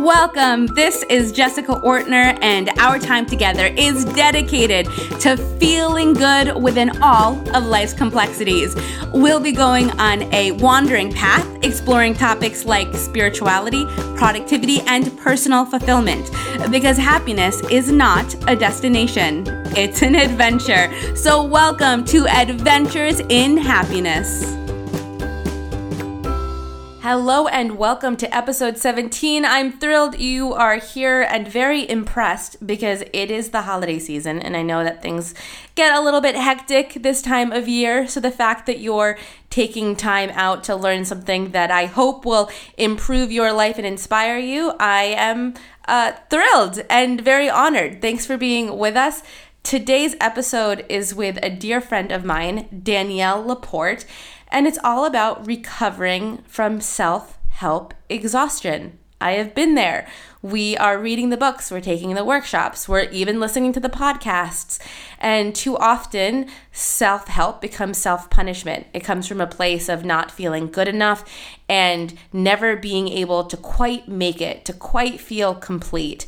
Welcome. This is Jessica Ortner, and our time together is dedicated to feeling good within all of life's complexities. We'll be going on a wandering path, exploring topics like spirituality, productivity, and personal fulfillment. Because happiness is not a destination, it's an adventure. So, welcome to Adventures in Happiness. Hello and welcome to episode 17. I'm thrilled you are here and very impressed because it is the holiday season and I know that things get a little bit hectic this time of year. So the fact that you're taking time out to learn something that I hope will improve your life and inspire you, I am uh, thrilled and very honored. Thanks for being with us. Today's episode is with a dear friend of mine, Danielle Laporte and it's all about recovering from self help exhaustion. I have been there. We are reading the books, we're taking the workshops, we're even listening to the podcasts. And too often, self help becomes self punishment. It comes from a place of not feeling good enough and never being able to quite make it, to quite feel complete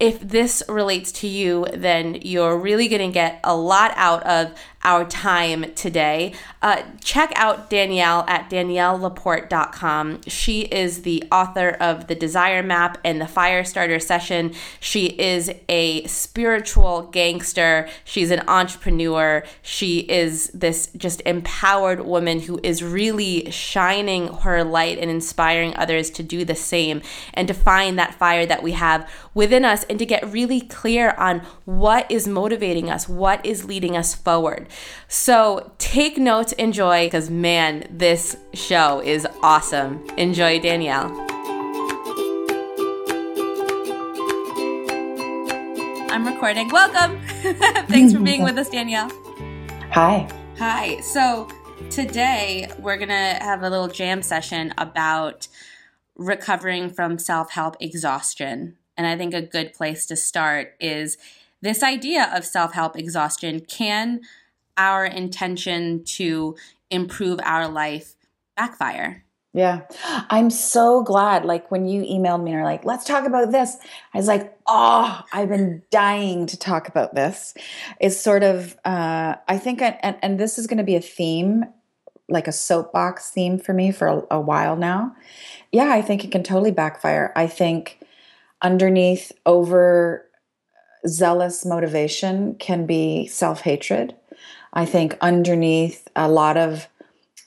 if this relates to you, then you're really going to get a lot out of our time today. Uh, check out Danielle at daniellelaporte.com. She is the author of The Desire Map and the Firestarter Session. She is a spiritual gangster. She's an entrepreneur. She is this just empowered woman who is really shining her light and inspiring others to do the same and to find that fire that we have within us and to get really clear on what is motivating us, what is leading us forward. So take notes, enjoy, because man, this show is awesome. Enjoy, Danielle. I'm recording. Welcome. Thanks for being with us, Danielle. Hi. Hi. So today we're going to have a little jam session about recovering from self help exhaustion. And I think a good place to start is this idea of self help exhaustion can our intention to improve our life backfire. Yeah. I'm so glad. Like when you emailed me and are like, let's talk about this, I was like, oh, I've been dying to talk about this. It's sort of, uh, I think, I, and, and this is going to be a theme, like a soapbox theme for me for a, a while now. Yeah, I think it can totally backfire. I think underneath over zealous motivation can be self hatred. I think underneath a lot of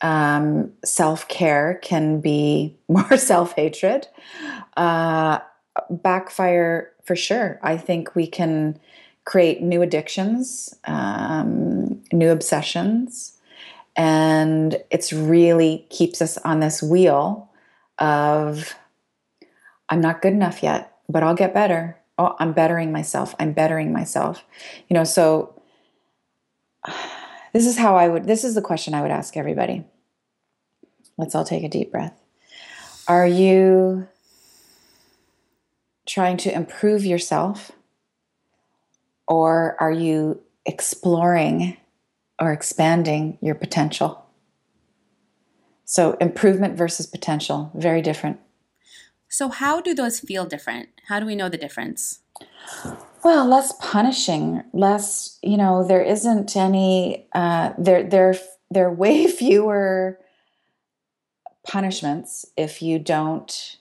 um, self care can be more self hatred. Uh, backfire for sure. I think we can create new addictions, um, new obsessions, and it's really keeps us on this wheel of I'm not good enough yet, but I'll get better. Oh, I'm bettering myself. I'm bettering myself. You know, so this is how I would, this is the question I would ask everybody. Let's all take a deep breath. Are you trying to improve yourself? Or are you exploring or expanding your potential? So, improvement versus potential, very different. So, how do those feel different? How do we know the difference? Well, less punishing, less, you know, there isn't any, uh, there, there, there are way fewer punishments if you don't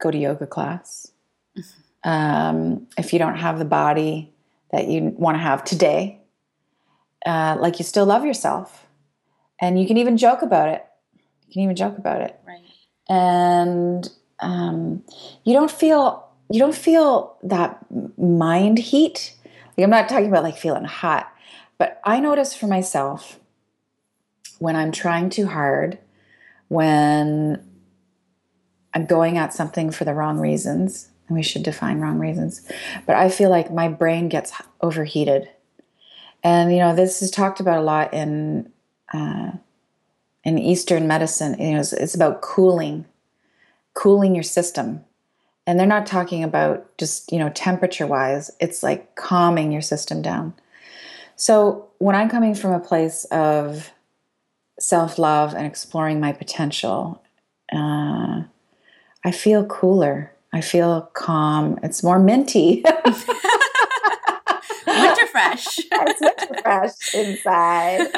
go to yoga class, mm-hmm. um, if you don't have the body that you want to have today. Uh, like you still love yourself, and you can even joke about it. You can even joke about it, right? And um, you don't feel you don't feel that mind heat. Like I'm not talking about like feeling hot, but I notice for myself when I'm trying too hard, when I'm going at something for the wrong reasons, and we should define wrong reasons, but I feel like my brain gets overheated. And you know, this is talked about a lot in uh, in Eastern medicine. You know, it's, it's about cooling, cooling your system and they're not talking about just you know temperature wise it's like calming your system down so when i'm coming from a place of self-love and exploring my potential uh, i feel cooler I feel calm. It's more minty. winter fresh. it's winter fresh inside.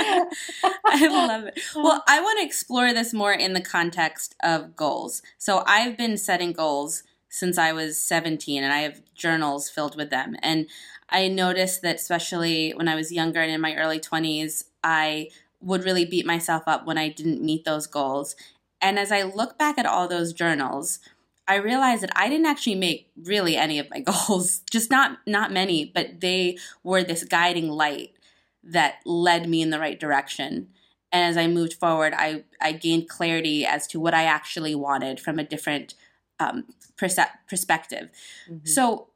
I love it. Well, I want to explore this more in the context of goals. So I've been setting goals since I was 17 and I have journals filled with them. And I noticed that especially when I was younger and in my early 20s, I would really beat myself up when I didn't meet those goals. And as I look back at all those journals, I realized that I didn't actually make really any of my goals, just not not many, but they were this guiding light that led me in the right direction. And as I moved forward, I, I gained clarity as to what I actually wanted from a different um, perspective. Mm-hmm. So,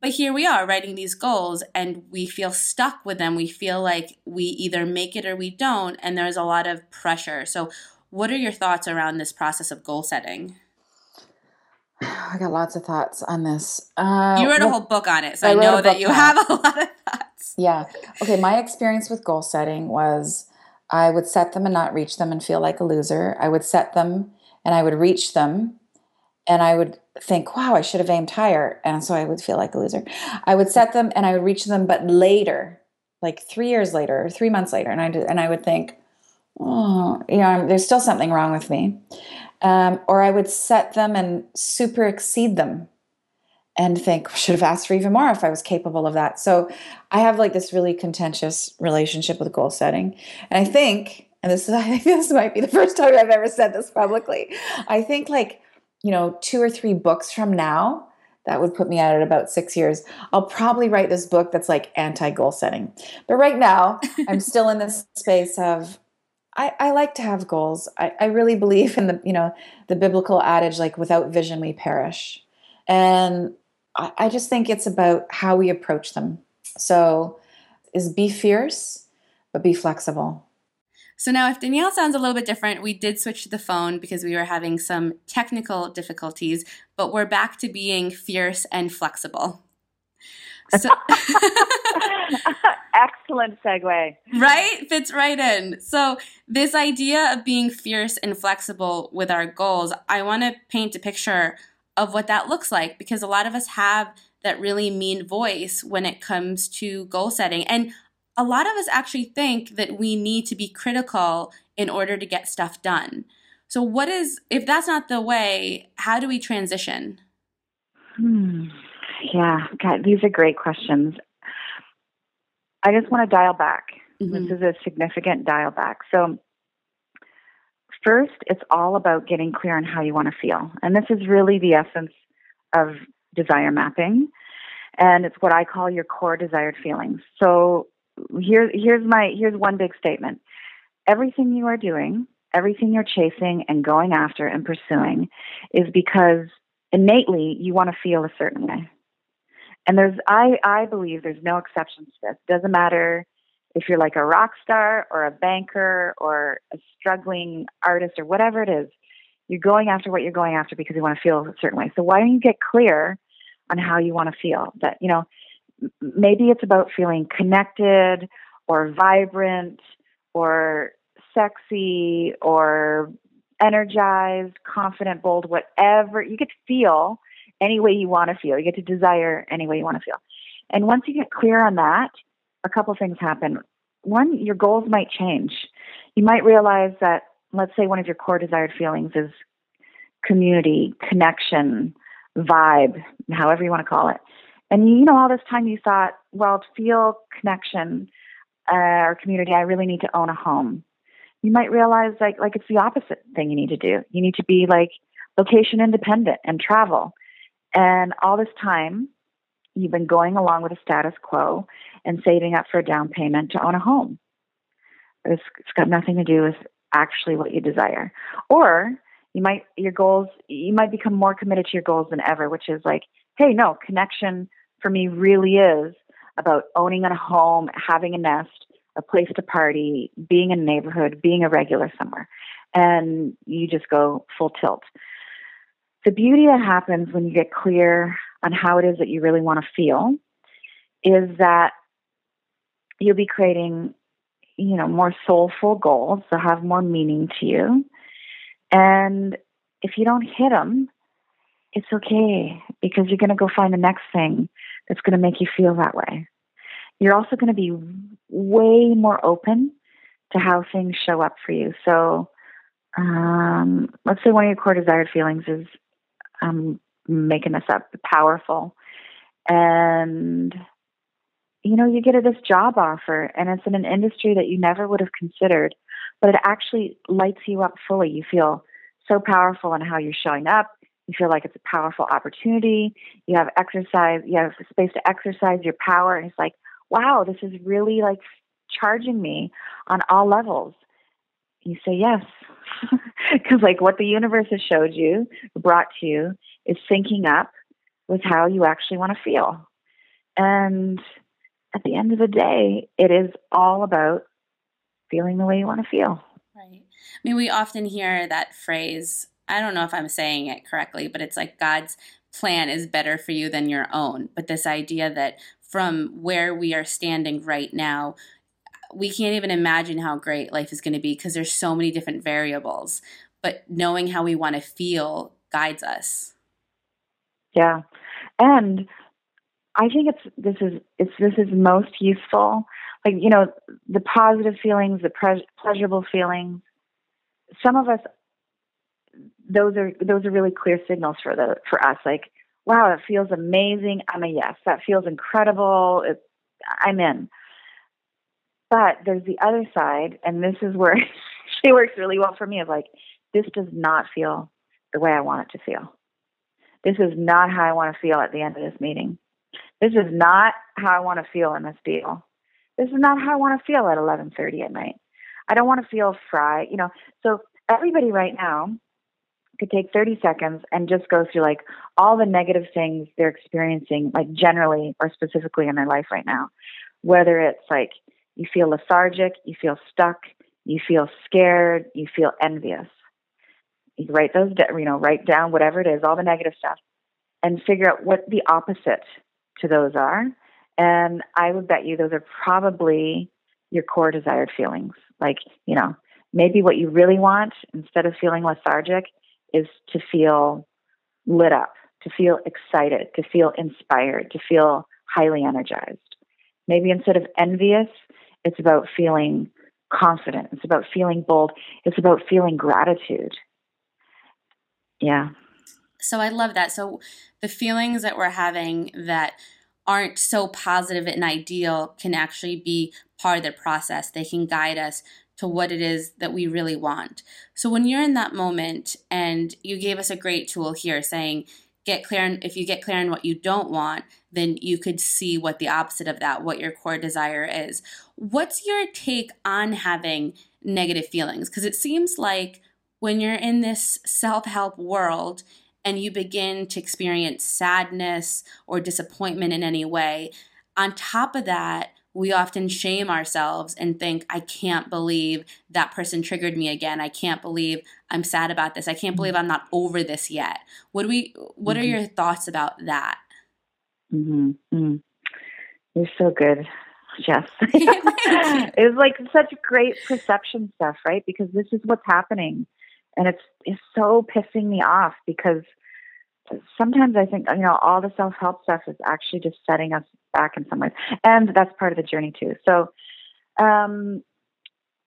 but here we are writing these goals and we feel stuck with them. We feel like we either make it or we don't. And there's a lot of pressure. So, what are your thoughts around this process of goal setting? I got lots of thoughts on this. Uh, you wrote a whole book on it, so I, I know that you have a lot of thoughts. Yeah. Okay. My experience with goal setting was I would set them and not reach them and feel like a loser. I would set them and I would reach them and I would think, wow, I should have aimed higher. And so I would feel like a loser. I would set them and I would reach them, but later, like three years later or three months later, and I, did, and I would think, oh, you know, there's still something wrong with me. Um, or I would set them and super exceed them and think, should have asked for even more if I was capable of that. So I have like this really contentious relationship with goal setting. And I think, and this is, I think this might be the first time I've ever said this publicly. I think like, you know, two or three books from now, that would put me at about six years. I'll probably write this book that's like anti goal setting. But right now, I'm still in this space of I, I like to have goals. I, I really believe in the, you know, the biblical adage like without vision we perish. And I, I just think it's about how we approach them. So is be fierce, but be flexible. So now, if Danielle sounds a little bit different, we did switch to the phone because we were having some technical difficulties, but we're back to being fierce and flexible. So Excellent segue. Right? Fits right in. So, this idea of being fierce and flexible with our goals, I want to paint a picture of what that looks like because a lot of us have that really mean voice when it comes to goal setting. And a lot of us actually think that we need to be critical in order to get stuff done. So, what is, if that's not the way, how do we transition? Hmm. Yeah, God, these are great questions. I just want to dial back. Mm-hmm. This is a significant dial back. So, first, it's all about getting clear on how you want to feel. And this is really the essence of desire mapping. And it's what I call your core desired feelings. So, here, here's my here's one big statement. Everything you are doing, everything you're chasing and going after and pursuing is because innately you want to feel a certain way. And there's, I, I believe there's no exceptions to this. Doesn't matter if you're like a rock star or a banker or a struggling artist or whatever it is. You're going after what you're going after because you want to feel a certain way. So why don't you get clear on how you want to feel? That you know, maybe it's about feeling connected or vibrant or sexy or energized, confident, bold, whatever you get to feel any way you want to feel. You get to desire any way you want to feel. And once you get clear on that, a couple things happen. One, your goals might change. You might realize that, let's say, one of your core desired feelings is community, connection, vibe, however you want to call it. And you know, all this time you thought, well, to feel connection uh, or community, I really need to own a home. You might realize, like, like it's the opposite thing you need to do. You need to be like location independent and travel. And all this time, you've been going along with a status quo and saving up for a down payment to own a home. It's, it's got nothing to do with actually what you desire. Or you might, your goals, you might become more committed to your goals than ever, which is like, hey, no, connection for me really is about owning a home, having a nest, a place to party, being in a neighborhood, being a regular somewhere. And you just go full tilt the beauty that happens when you get clear on how it is that you really want to feel is that you'll be creating you know more soulful goals that have more meaning to you and if you don't hit them it's okay because you're going to go find the next thing that's going to make you feel that way. You're also going to be way more open to how things show up for you. So, um, let's say one of your core desired feelings is, I'm making this up, powerful. And, you know, you get a, this job offer and it's in an industry that you never would have considered, but it actually lights you up fully. You feel so powerful in how you're showing up. You feel like it's a powerful opportunity. You have exercise, you have space to exercise your power. And it's like, wow, this is really like charging me on all levels. You say yes. Because, like, what the universe has showed you, brought to you, is syncing up with how you actually want to feel. And at the end of the day, it is all about feeling the way you want to feel. Right. I mean, we often hear that phrase. I don't know if I'm saying it correctly, but it's like God's plan is better for you than your own. But this idea that from where we are standing right now, we can't even imagine how great life is going to be because there's so many different variables. But knowing how we want to feel guides us. Yeah. And I think it's this is it's this is most useful. Like you know, the positive feelings, the pre- pleasurable feelings. Some of us, those are those are really clear signals for the for us. Like, wow, that feels amazing. I'm a yes. That feels incredible. It, I'm in. But there's the other side, and this is where she works really well for me. Of like, this does not feel the way I want it to feel. This is not how I want to feel at the end of this meeting. This is not how I want to feel in this deal. This is not how I want to feel at 11:30 at night. I don't want to feel fried, you know. So everybody right now could take 30 seconds and just go through like all the negative things they're experiencing like generally or specifically in their life right now. Whether it's like you feel lethargic, you feel stuck, you feel scared, you feel envious. You write those, you know, write down whatever it is, all the negative stuff, and figure out what the opposite to those are. And I would bet you those are probably your core desired feelings. Like, you know, maybe what you really want instead of feeling lethargic is to feel lit up, to feel excited, to feel inspired, to feel highly energized. Maybe instead of envious, it's about feeling confident. It's about feeling bold. It's about feeling gratitude. Yeah. So I love that. So the feelings that we're having that aren't so positive and ideal can actually be part of the process. They can guide us to what it is that we really want. So when you're in that moment and you gave us a great tool here saying get clear on if you get clear on what you don't want, then you could see what the opposite of that, what your core desire is. What's your take on having negative feelings? Because it seems like when you're in this self help world and you begin to experience sadness or disappointment in any way, on top of that, we often shame ourselves and think, I can't believe that person triggered me again. I can't believe I'm sad about this. I can't believe I'm not over this yet. What do we what mm-hmm. are your thoughts about that? Mm-hmm. Mm-hmm. You're so good. Jess. it's like such great perception stuff, right? Because this is what's happening. And it's it's so pissing me off because sometimes I think, you know, all the self help stuff is actually just setting us back in some ways. And that's part of the journey too. So um,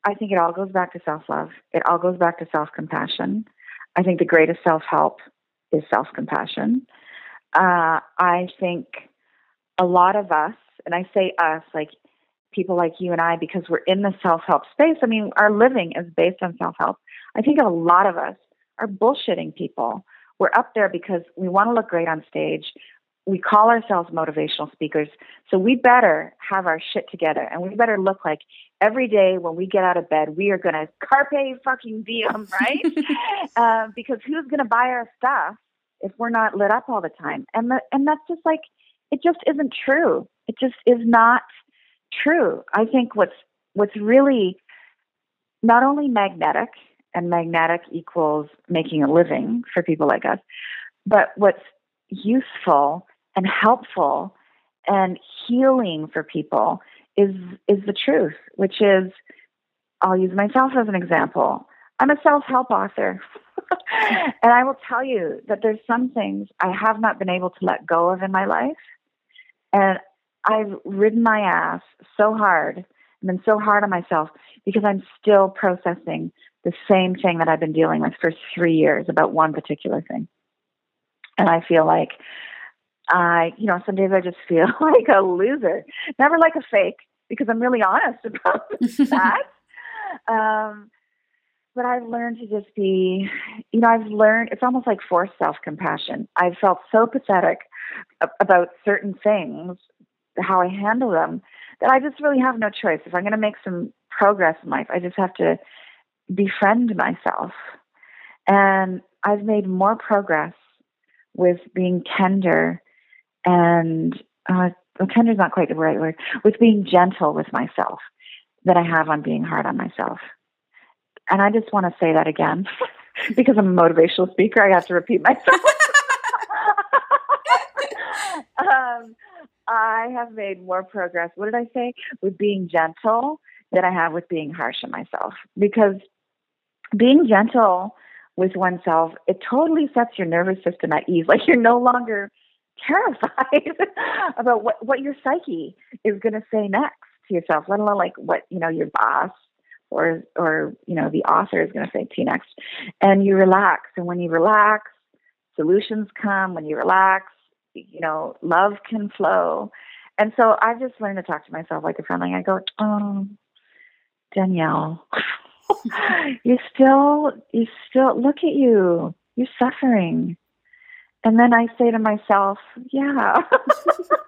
I think it all goes back to self love, it all goes back to self compassion. I think the greatest self help is self compassion. Uh, I think a lot of us, and I say us, like people like you and I, because we're in the self help space. I mean, our living is based on self help. I think a lot of us are bullshitting people. We're up there because we want to look great on stage. We call ourselves motivational speakers. So we better have our shit together and we better look like every day when we get out of bed, we are going to carpe fucking diem, right? uh, because who's going to buy our stuff if we're not lit up all the time? And, the, and that's just like, it just isn't true. It just is not true. I think what's, what's really not only magnetic and magnetic equals making a living for people like us. But what's useful and helpful and healing for people is is the truth, which is I'll use myself as an example. I'm a self-help author. and I will tell you that there's some things I have not been able to let go of in my life. And I've ridden my ass so hard and been so hard on myself because I'm still processing the same thing that I've been dealing with for three years about one particular thing. And I feel like I, you know, some days I just feel like a loser. Never like a fake because I'm really honest about that. Um, but I've learned to just be, you know, I've learned, it's almost like forced self compassion. I've felt so pathetic about certain things, how I handle them, that I just really have no choice. If I'm going to make some progress in life, I just have to befriend myself. And I've made more progress with being tender and, uh, well, tender is not quite the right word, with being gentle with myself than I have on being hard on myself. And I just want to say that again because I'm a motivational speaker. I have to repeat myself. um, I have made more progress. What did I say? With being gentle than I have with being harsh on myself. Because being gentle with oneself, it totally sets your nervous system at ease. Like you're no longer terrified about what, what your psyche is going to say next to yourself, let alone like what, you know, your boss or or you know the author is going to say to you next. And you relax and when you relax solutions come. When you relax you know love can flow. And so i've just learned to talk to myself like a friend like i go oh danielle you still you still look at you you're suffering and then i say to myself yeah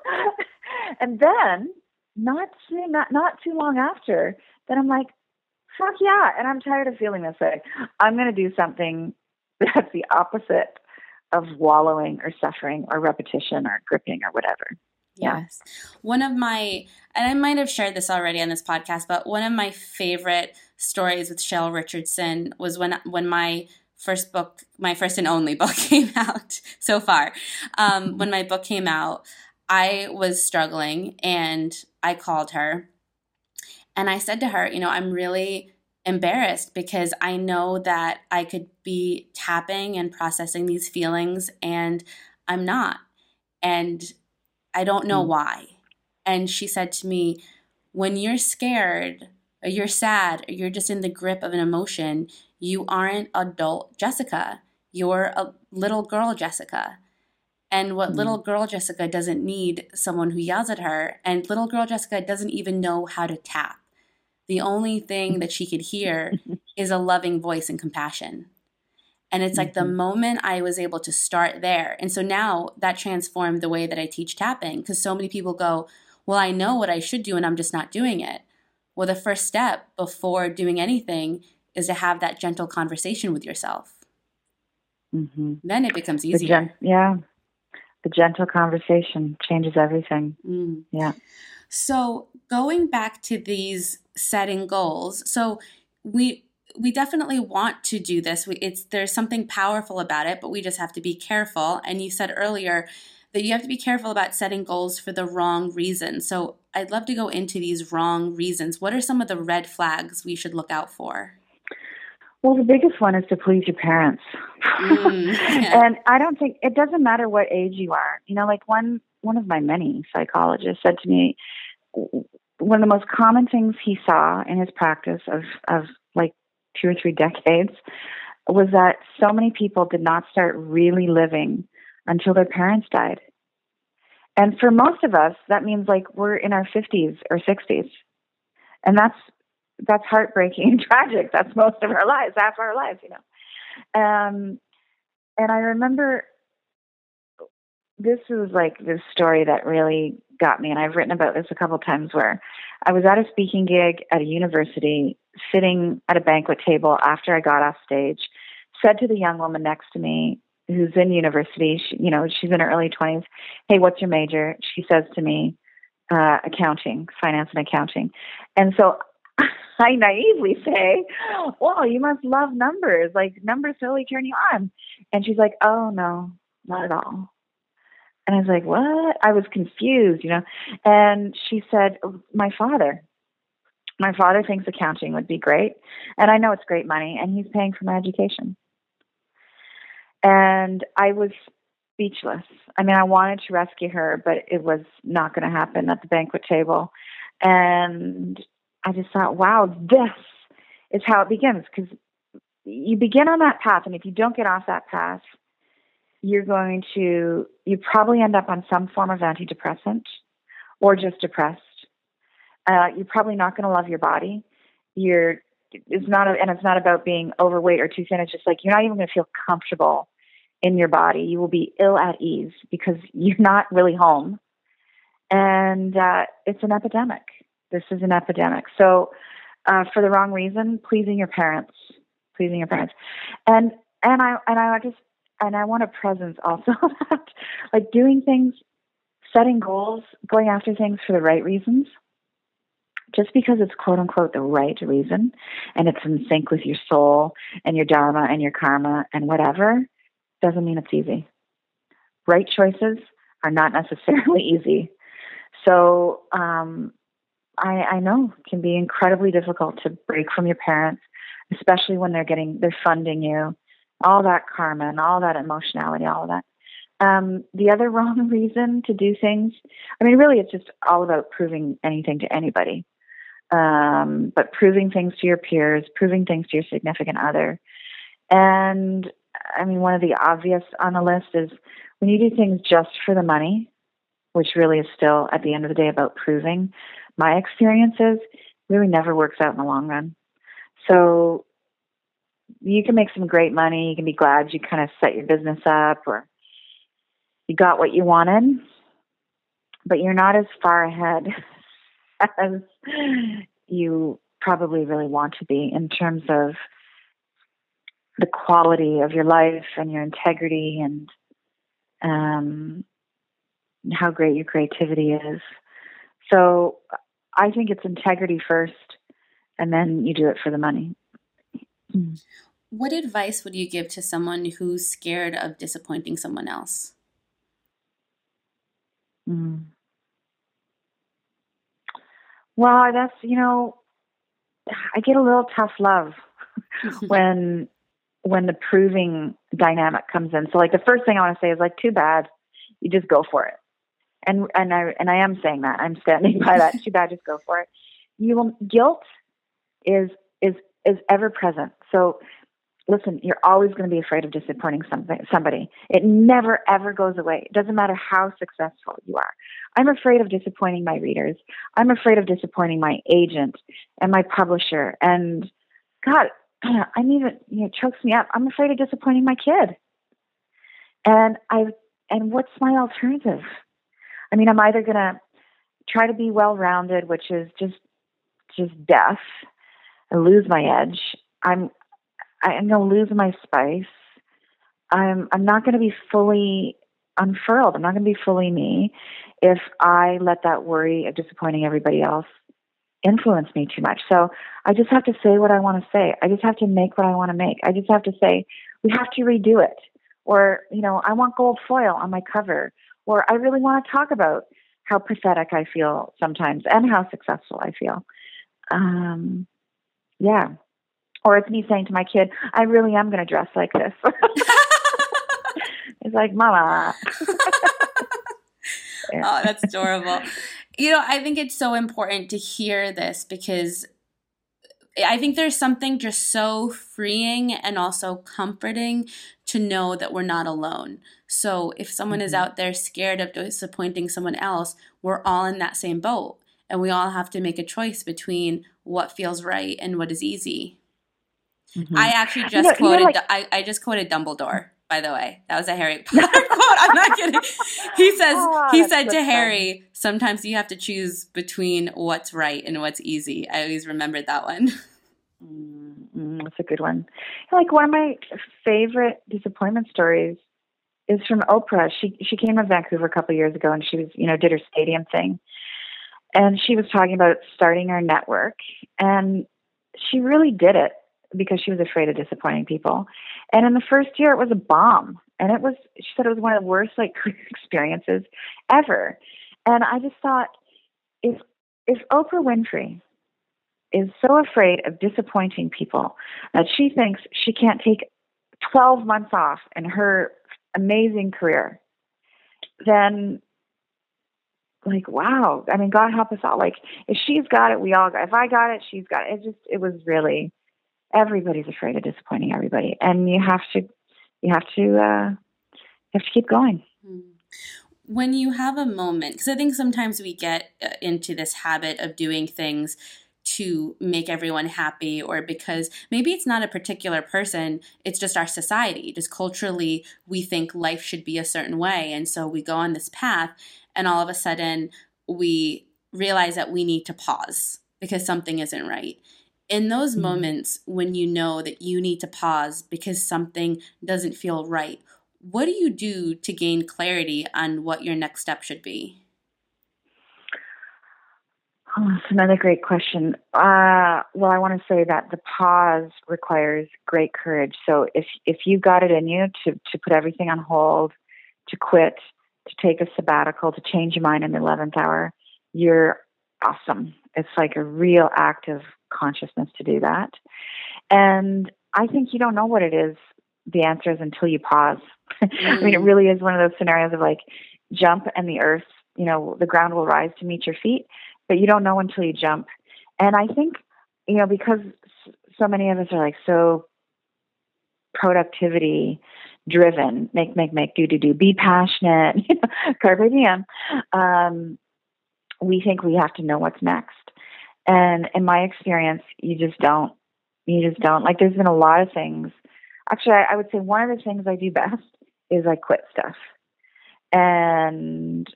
and then not too not not too long after then i'm like Fuck yeah. And I'm tired of feeling this way. I'm going to do something that's the opposite of wallowing or suffering or repetition or gripping or whatever. Yes. One of my, and I might have shared this already on this podcast, but one of my favorite stories with Cheryl Richardson was when when my first book, my first and only book came out so far. Um, when my book came out, I was struggling and I called her and I said to her, you know, I'm really embarrassed because I know that I could be tapping and processing these feelings and I'm not. And I don't know mm. why. And she said to me, when you're scared or you're sad or you're just in the grip of an emotion, you aren't adult Jessica. You're a little girl Jessica. And what mm. little girl Jessica doesn't need someone who yells at her, and little girl Jessica doesn't even know how to tap the only thing that she could hear is a loving voice and compassion. And it's like the mm-hmm. moment I was able to start there. And so now that transformed the way that I teach tapping because so many people go, Well, I know what I should do and I'm just not doing it. Well, the first step before doing anything is to have that gentle conversation with yourself. Mm-hmm. Then it becomes easier. Gen- yeah. The gentle conversation changes everything. Mm. Yeah. So going back to these setting goals, so we we definitely want to do this. We, it's there's something powerful about it, but we just have to be careful. And you said earlier that you have to be careful about setting goals for the wrong reasons. So I'd love to go into these wrong reasons. What are some of the red flags we should look out for? Well, the biggest one is to please your parents. Mm, yeah. and I don't think it doesn't matter what age you are. You know, like one one of my many psychologists said to me, one of the most common things he saw in his practice of, of like two or three decades was that so many people did not start really living until their parents died. And for most of us, that means like we're in our 50s or 60s. And that's that's heartbreaking and tragic. That's most of our lives, half our lives, you know. Um, and I remember this was like this story that really got me, and I've written about this a couple times where I was at a speaking gig at a university, sitting at a banquet table after I got off stage, said to the young woman next to me, who's in university, she, you know, she's in her early 20s, Hey, what's your major? She says to me, uh, accounting, finance and accounting. And so I naively say, Well, you must love numbers. Like, numbers totally turn you on. And she's like, Oh, no, not at all. And I was like, what? I was confused, you know. And she said, my father. My father thinks accounting would be great. And I know it's great money, and he's paying for my education. And I was speechless. I mean, I wanted to rescue her, but it was not going to happen at the banquet table. And I just thought, wow, this is how it begins. Because you begin on that path, and if you don't get off that path, you're going to, you probably end up on some form of antidepressant or just depressed. Uh, you're probably not going to love your body. You're, it's not, a, and it's not about being overweight or too thin. It's just like you're not even going to feel comfortable in your body. You will be ill at ease because you're not really home. And uh, it's an epidemic. This is an epidemic. So, uh, for the wrong reason, pleasing your parents, pleasing your parents, and and I and I just and I want a presence also that like doing things, setting goals, going after things for the right reasons. Just because it's quote unquote the right reason and it's in sync with your soul and your dharma and your karma and whatever, doesn't mean it's easy. Right choices are not necessarily easy. So um, I, I know can be incredibly difficult to break from your parents, especially when they're getting they're funding you, all that karma and all that emotionality, all of that. Um, the other wrong reason to do things, I mean, really, it's just all about proving anything to anybody. Um, but proving things to your peers, proving things to your significant other, and I mean, one of the obvious on the list is when you do things just for the money, which really is still at the end of the day about proving. My experiences really never works out in the long run. So you can make some great money. You can be glad you kind of set your business up or you got what you wanted, but you're not as far ahead as you probably really want to be in terms of the quality of your life and your integrity and um, how great your creativity is. So I think it's integrity first, and then you do it for the money. What advice would you give to someone who's scared of disappointing someone else? Mm. Well, that's, you know, I get a little tough love when when the proving dynamic comes in. So like the first thing I want to say is like, too bad, you just go for it. And and I and I am saying that I'm standing by that. too bad, just go for it. You will guilt is is is ever present. So listen, you're always going to be afraid of disappointing something, somebody. It never ever goes away. It doesn't matter how successful you are. I'm afraid of disappointing my readers. I'm afraid of disappointing my agent and my publisher. And God, I'm even, you know, chokes me up. I'm afraid of disappointing my kid. And I, and what's my alternative? I mean, I'm either going to try to be well rounded, which is just, just death and lose my edge. I'm, I'm going to lose my spice. I'm, I'm not going to be fully unfurled. I'm not going to be fully me if I let that worry of disappointing everybody else influence me too much. So I just have to say what I want to say. I just have to make what I want to make. I just have to say, we have to redo it. Or, you know, I want gold foil on my cover. Or I really want to talk about how pathetic I feel sometimes and how successful I feel. Um, yeah. Or it's me saying to my kid, I really am going to dress like this. it's like, Mama. yeah. Oh, that's adorable. You know, I think it's so important to hear this because I think there's something just so freeing and also comforting to know that we're not alone. So if someone mm-hmm. is out there scared of disappointing someone else, we're all in that same boat. And we all have to make a choice between what feels right and what is easy. Mm-hmm. I actually just you know, quoted, you know, like- I, I just quoted Dumbledore by the way. That was a Harry Potter quote. I'm not kidding. He says oh, he said to Harry, sometimes you have to choose between what's right and what's easy. I always remembered that one. Mm-hmm. That's a good one. Like one of my favorite disappointment stories is from Oprah. She she came to Vancouver a couple years ago and she was, you know, did her stadium thing. And she was talking about starting her network and she really did it because she was afraid of disappointing people. And in the first year, it was a bomb. And it was, she said it was one of the worst like experiences ever. And I just thought, if if Oprah Winfrey is so afraid of disappointing people that she thinks she can't take 12 months off in her amazing career, then like wow i mean god help us all like if she's got it we all got if i got it she's got it it just it was really everybody's afraid of disappointing everybody and you have to you have to uh you have to keep going. Hmm. when you have a moment because i think sometimes we get uh, into this habit of doing things to make everyone happy or because maybe it's not a particular person it's just our society. Just culturally we think life should be a certain way and so we go on this path and all of a sudden we realize that we need to pause because something isn't right in those mm-hmm. moments when you know that you need to pause because something doesn't feel right what do you do to gain clarity on what your next step should be Oh, that's another great question. Uh, well, I want to say that the pause requires great courage. So if if you got it in you to to put everything on hold, to quit, to take a sabbatical, to change your mind in the eleventh hour, you're awesome. It's like a real act of consciousness to do that. And I think you don't know what it is. The answer is until you pause. Mm. I mean, it mm. really is one of those scenarios of like jump and the earth, you know, the ground will rise to meet your feet but you don't know until you jump. And I think, you know, because so many of us are like so productivity driven, make, make, make, do, do, do, be passionate, you know, carpe diem. Um, we think we have to know what's next. And in my experience, you just don't. You just don't. Like, there's been a lot of things. Actually, I, I would say one of the things I do best is I quit stuff. And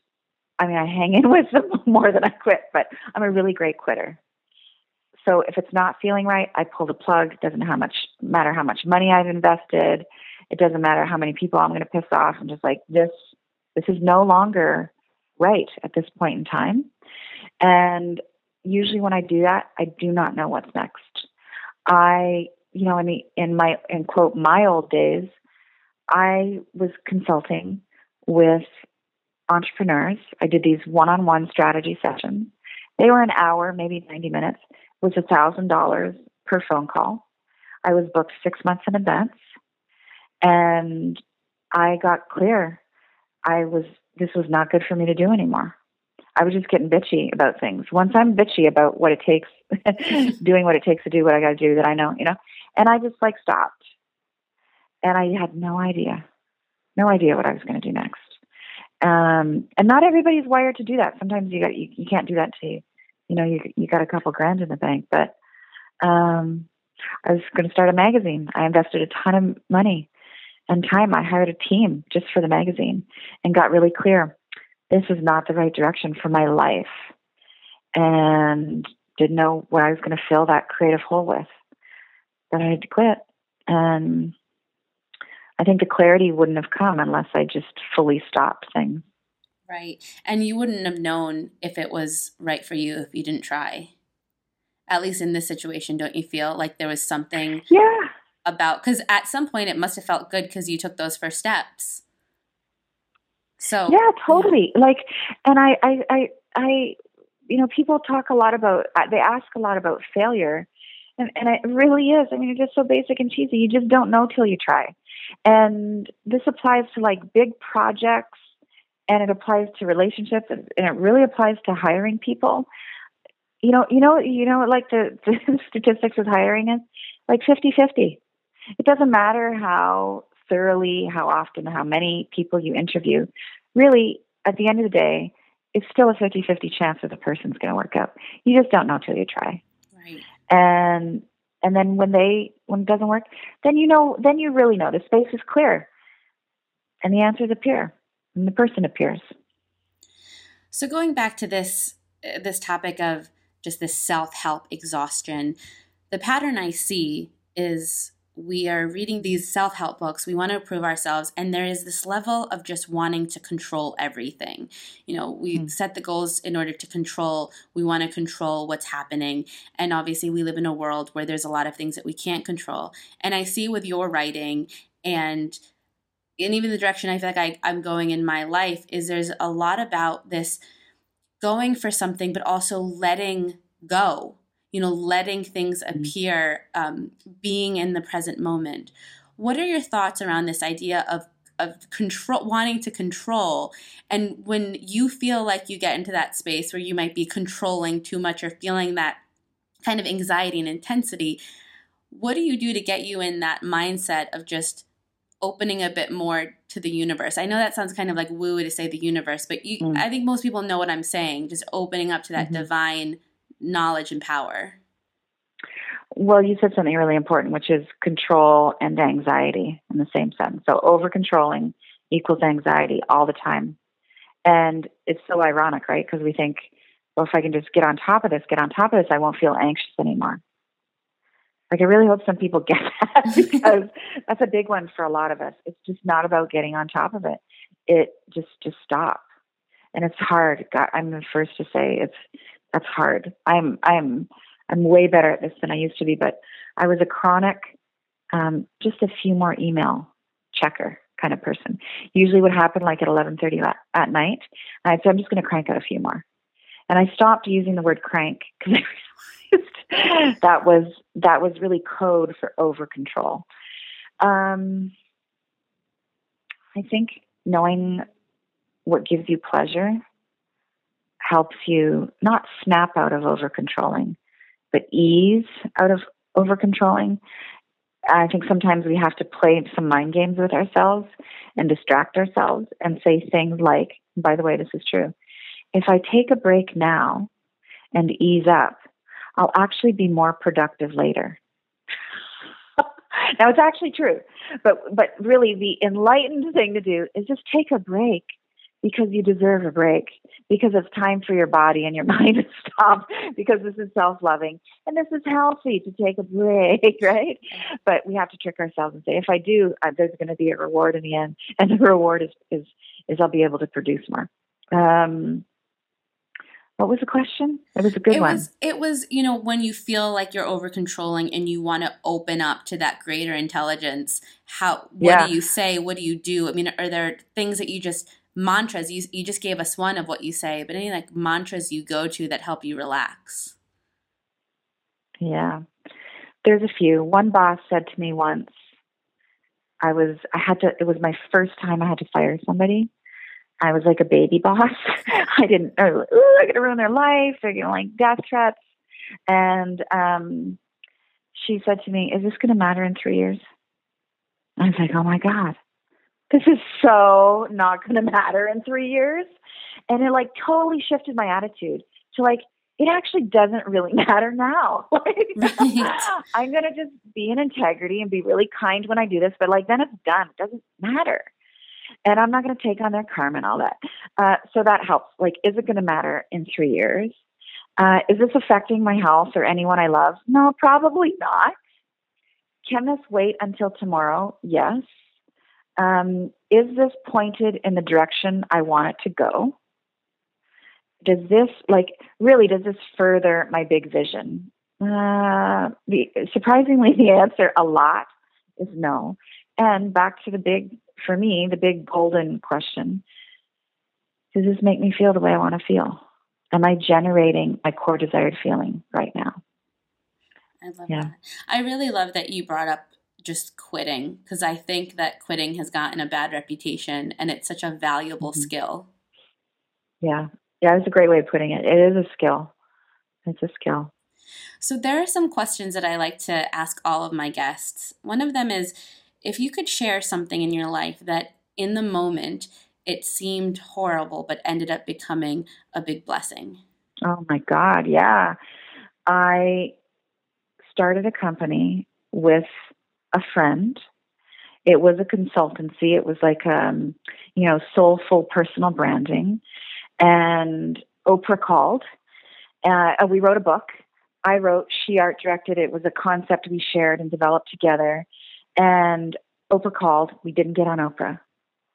I mean, I hang in with them more than I quit, but I'm a really great quitter. So if it's not feeling right, I pull the plug. It doesn't how much matter how much money I've invested. It doesn't matter how many people I'm going to piss off. I'm just like this. This is no longer right at this point in time. And usually when I do that, I do not know what's next. I, you know, in the in my in quote my old days, I was consulting with entrepreneurs. I did these one on one strategy sessions. They were an hour, maybe 90 minutes. It was $1,000 per phone call. I was booked six months in advance. And I got clear. I was, this was not good for me to do anymore. I was just getting bitchy about things. Once I'm bitchy about what it takes, doing what it takes to do what I got to do that I know, you know, and I just like stopped. And I had no idea, no idea what I was going to do next. Um, and not everybody's wired to do that. Sometimes you got you, you can't do that to you know you you got a couple grand in the bank. But um, I was going to start a magazine. I invested a ton of money and time. I hired a team just for the magazine and got really clear. This is not the right direction for my life, and didn't know what I was going to fill that creative hole with. That I had to quit, and I think the clarity wouldn't have come unless I just fully stopped things. Right. And you wouldn't have known if it was right for you if you didn't try. At least in this situation, don't you feel like there was something yeah. About because at some point it must have felt good because you took those first steps. So Yeah, totally. Yeah. Like and I, I I I you know, people talk a lot about uh, they ask a lot about failure. And and it really is. I mean, it's just so basic and cheesy. You just don't know till you try. And this applies to like big projects and it applies to relationships and it really applies to hiring people. You know, you know, you know, like the, the statistics with hiring is like 50 50. It doesn't matter how thoroughly, how often, how many people you interview. Really, at the end of the day, it's still a 50 50 chance that the person's going to work out. You just don't know till you try. Right. And and then when they when it doesn't work then you know then you really know the space is clear and the answers appear and the person appears so going back to this uh, this topic of just this self-help exhaustion the pattern i see is we are reading these self help books, we want to improve ourselves, and there is this level of just wanting to control everything. You know, we mm. set the goals in order to control, we want to control what's happening. And obviously, we live in a world where there's a lot of things that we can't control. And I see with your writing and and even the direction I feel like I, I'm going in my life is there's a lot about this going for something, but also letting go you know, letting things mm-hmm. appear, um, being in the present moment. What are your thoughts around this idea of of control wanting to control and when you feel like you get into that space where you might be controlling too much or feeling that kind of anxiety and intensity what do you do to get you in that mindset of just opening a bit more to the universe i know that sounds kind of like woo to say the universe but you, mm. i think most people know what i'm saying just opening up to that mm-hmm. divine knowledge and power well, you said something really important, which is control and anxiety in the same sense. So over controlling equals anxiety all the time. And it's so ironic, right? Because we think, well, if I can just get on top of this, get on top of this, I won't feel anxious anymore. Like, I really hope some people get that because that's a big one for a lot of us. It's just not about getting on top of it. It just, just stop. And it's hard. God, I'm the first to say it's, that's hard. I'm, I'm, I'm way better at this than I used to be, but I was a chronic, um, just a few more email checker kind of person. Usually would happen like at 11:30 at night. And I'd say I'm just going to crank out a few more. And I stopped using the word crank because I realized that was that was really code for over control. Um, I think knowing what gives you pleasure helps you not snap out of over controlling, but ease out of over controlling. I think sometimes we have to play some mind games with ourselves and distract ourselves and say things like, by the way, this is true. If I take a break now and ease up, I'll actually be more productive later. now it's actually true, but but really the enlightened thing to do is just take a break because you deserve a break, because it's time for your body and your mind to stop, because this is self loving and this is healthy to take a break, right? But we have to trick ourselves and say, if I do, uh, there's going to be a reward in the end, and the reward is is is I'll be able to produce more. Um, what was the question? It was a good it one. Was, it was, you know, when you feel like you're over controlling and you want to open up to that greater intelligence, how what yeah. do you say? What do you do? I mean, are there things that you just mantras. You, you just gave us one of what you say but any like mantras you go to that help you relax? Yeah. There's a few. One boss said to me once i was i had to it was my first time i had to fire somebody. I was like a baby boss. I didn't i was like, i gotta ruin their life. They're gonna like death threats. And um she said to me is this gonna matter in three years? I was like oh my god this is so not going to matter in three years. And it like totally shifted my attitude to like, it actually doesn't really matter now. like, right. I'm going to just be in integrity and be really kind when I do this, but like then it's done. It doesn't matter. And I'm not going to take on their karma and all that. Uh, so that helps. Like, is it going to matter in three years? Uh, is this affecting my health or anyone I love? No, probably not. Can this wait until tomorrow? Yes um, is this pointed in the direction I want it to go? Does this, like, really, does this further my big vision? Uh, the, surprisingly, the answer a lot is no. And back to the big, for me, the big golden question Does this make me feel the way I want to feel? Am I generating my core desired feeling right now? I love yeah. that. I really love that you brought up just quitting because I think that quitting has gotten a bad reputation and it's such a valuable mm-hmm. skill. Yeah. Yeah, it's a great way of putting it. It is a skill. It's a skill. So there are some questions that I like to ask all of my guests. One of them is if you could share something in your life that in the moment it seemed horrible but ended up becoming a big blessing. Oh my God, yeah. I started a company with a friend. It was a consultancy. It was like um, you know, soulful personal branding. And Oprah called. Uh, we wrote a book. I wrote, she art directed. It was a concept we shared and developed together. And Oprah called. We didn't get on Oprah.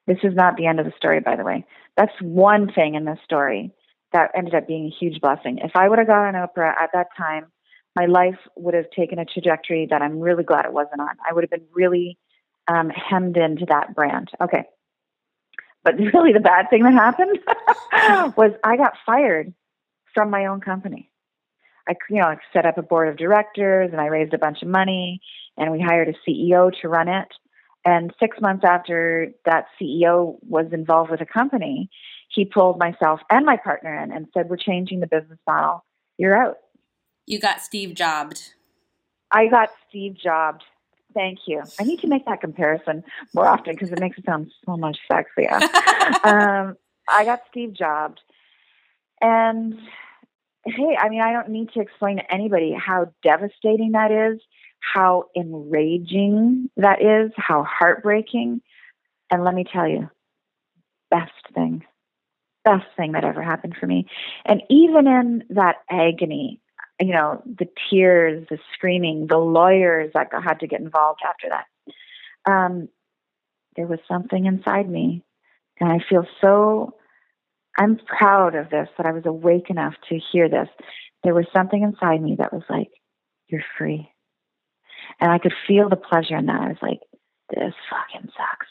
This is not the end of the story, by the way. That's one thing in this story that ended up being a huge blessing. If I would have got on Oprah at that time, my life would have taken a trajectory that I'm really glad it wasn't on. I would have been really um, hemmed into that brand. Okay. But really, the bad thing that happened was I got fired from my own company. I, you know, I set up a board of directors and I raised a bunch of money and we hired a CEO to run it. And six months after that CEO was involved with a company, he pulled myself and my partner in and said, We're changing the business model. You're out. You got Steve jobbed. I got Steve jobbed. Thank you. I need to make that comparison more often because it makes it sound so much sexier. um, I got Steve jobbed. And hey, I mean, I don't need to explain to anybody how devastating that is, how enraging that is, how heartbreaking. And let me tell you, best thing, best thing that ever happened for me. And even in that agony, you know, the tears, the screaming, the lawyers that had to get involved after that. Um, there was something inside me, and I feel so. I'm proud of this that I was awake enough to hear this. There was something inside me that was like, "You're free," and I could feel the pleasure in that. I was like, "This fucking sucks,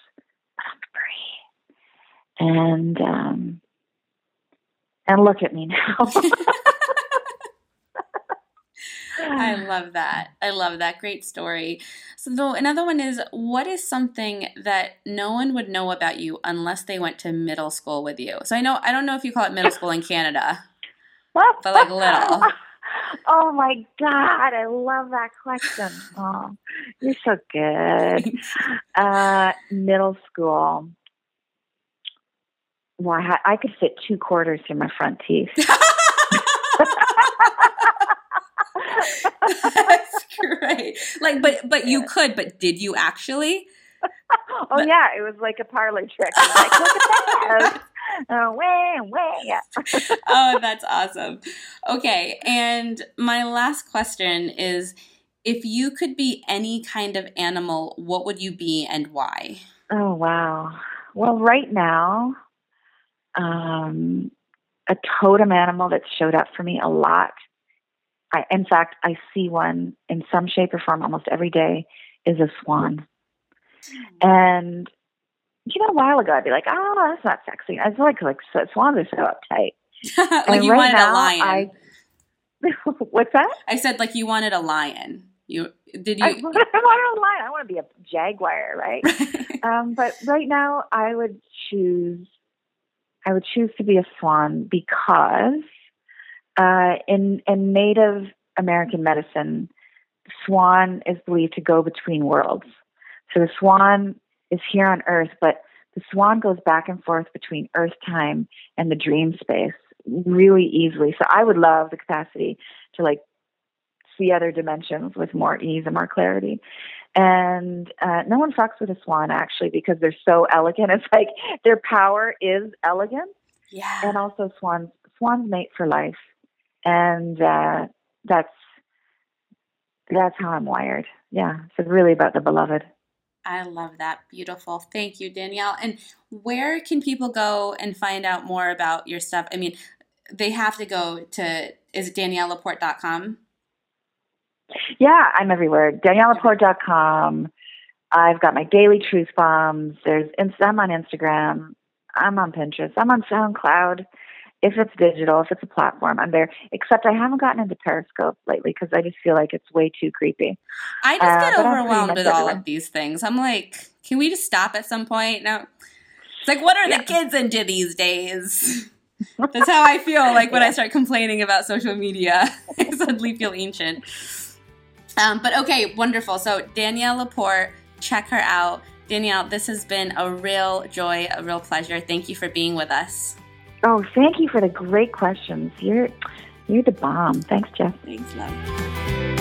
but I'm free," and um, and look at me now. I love that. I love that. Great story. So, though, another one is what is something that no one would know about you unless they went to middle school with you? So, I know, I don't know if you call it middle school in Canada, but like little. Oh my God, I love that question. Oh, you're so good. Uh, middle school. Well, I, I could fit two quarters through my front teeth. That's great. Like, but but you could, but did you actually? oh but, yeah, it was like a parlor trick. Like, look at that. Oh, way, way. oh, that's awesome. Okay, and my last question is if you could be any kind of animal, what would you be and why? Oh, wow. Well, right now, um, a totem animal that showed up for me a lot I, in fact, I see one in some shape or form almost every day is a swan. Mm-hmm. And you know, a while ago, I'd be like, "Oh, that's not sexy." I was like, "Like swans are so uptight." like and you right wanted now, a lion. I, what's that? I said like you wanted a lion. You did you? I, I wanted a lion. I want to be a jaguar, right? um, but right now, I would choose. I would choose to be a swan because uh, in in Native American medicine, swan is believed to go between worlds. So the swan is here on Earth, but the swan goes back and forth between Earth time and the dream space really easily. So I would love the capacity to like see other dimensions with more ease and more clarity. And uh, no one fucks with a swan actually because they're so elegant. It's like their power is elegance. Yeah. And also swans swans mate for life and uh, that's that's how I'm wired. Yeah, so really about the beloved. I love that. Beautiful. Thank you, Danielle. And where can people go and find out more about your stuff? I mean, they have to go to is it daniellelaporte.com? Yeah, I'm everywhere. daniellelaporte.com. I've got my daily truth bombs. There's I'm on Instagram. I'm on Pinterest. I'm on SoundCloud if it's digital, if it's a platform, I'm there. Except I haven't gotten into Periscope lately because I just feel like it's way too creepy. I just uh, get overwhelmed with all of these things. I'm like, can we just stop at some point? No. It's like, what are yeah. the kids into these days? That's how I feel like when yeah. I start complaining about social media. I suddenly feel ancient. Um, but okay, wonderful. So Danielle Laporte, check her out. Danielle, this has been a real joy, a real pleasure. Thank you for being with us. Oh, thank you for the great questions. You're you're the bomb. Thanks, Jeff. Thanks, love.